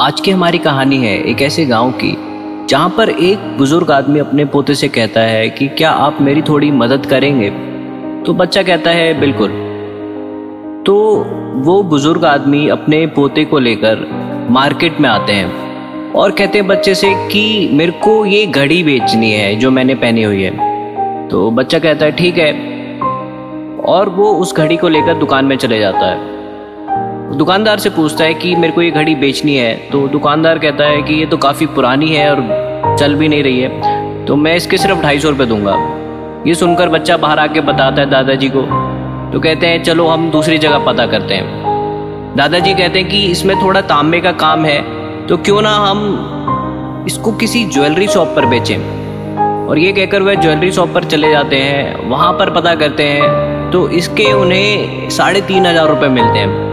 आज की हमारी कहानी है एक ऐसे गाँव की, जहाँ पर एक बुज़ुर्ग आदमी अपने पोते से कहता है कि क्या आप मेरी थोड़ी मदद करेंगे? तो बच्चा कहता है, बिल्कुल. तो वो बुज़ुर्ग आदमी अपने पोते को लेकर मार्केट में आते हैं और कहते हैं बच्चे से कि मेरे को ये घड़ी बेचनी है जो मैंने पहनी हुई है। तो बच्चा कहता है, ठीक है। और वो उस घड़ी को लेकर दुकान में चले जाता है। दुकानदार से पूछता है कि मेरे को ये घड़ी बेचनी है। तो दुकानदार कहता है कि ये तो काफ़ी पुरानी है और चल भी नहीं रही है। तो मैं इसके सिर्फ़ ढाई सौ रुपये दूँगा। ये सुनकर बच्चा बाहर आके बताता है दादाजी को। तो कहते हैं, चलो हम दूसरी जगह पता करते हैं। दादाजी कहते हैं कि इसमें थोड़ा तांबे का काम है। तो क्यों ना हम इसको किसी ज्वेलरी शॉप पर बेचें? और ये कहकर वह ज्वेलरी शॉप पर चले जाते हैं। वहाँ पर पता करते हैं। तो इसके उन्हें साढ़े तीन हज़ार रुपये मिलते हैं।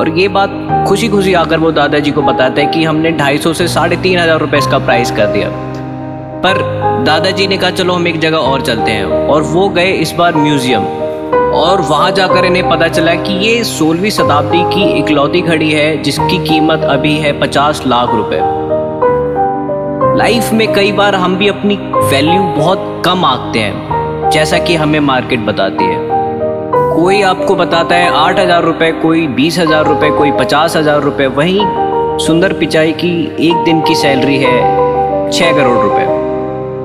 और ये बात खुशी खुशी आकर वो दादाजी को बताते हैं कि हमने ढाई सौ से साढ़े तीन हज़ार रुपये इसका प्राइस कर दिया। पर दादाजी ने कहा, चलो हम एक जगह और चलते हैं। और वो गए इस बार म्यूज़ियम। और वहाँ जाकर इन्हें पता चला कि ये सोलहवीं शताब्दी की इकलौती घड़ी है, जिसकी कीमत अभी है पचास लाख रुपए। लाइफ में कई बार हम भी अपनी वैल्यू बहुत कम आंकते हैं, जैसा कि हमें मार्केट बताती है। कोई आपको बताता है आठ हज़ार रुपए, कोई बीस हज़ार रुपए, कोई पचास हज़ार रुपए, वहीं सुंदर पिचाई की एक दिन की सैलरी है छह करोड़ रुपए।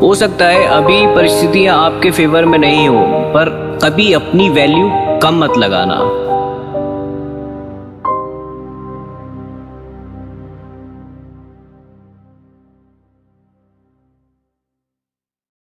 हो सकता है अभी परिस्थितियाँ आपके फेवर में नहीं हो, पर कभी अपनी वैल्यू कम मत लगाना।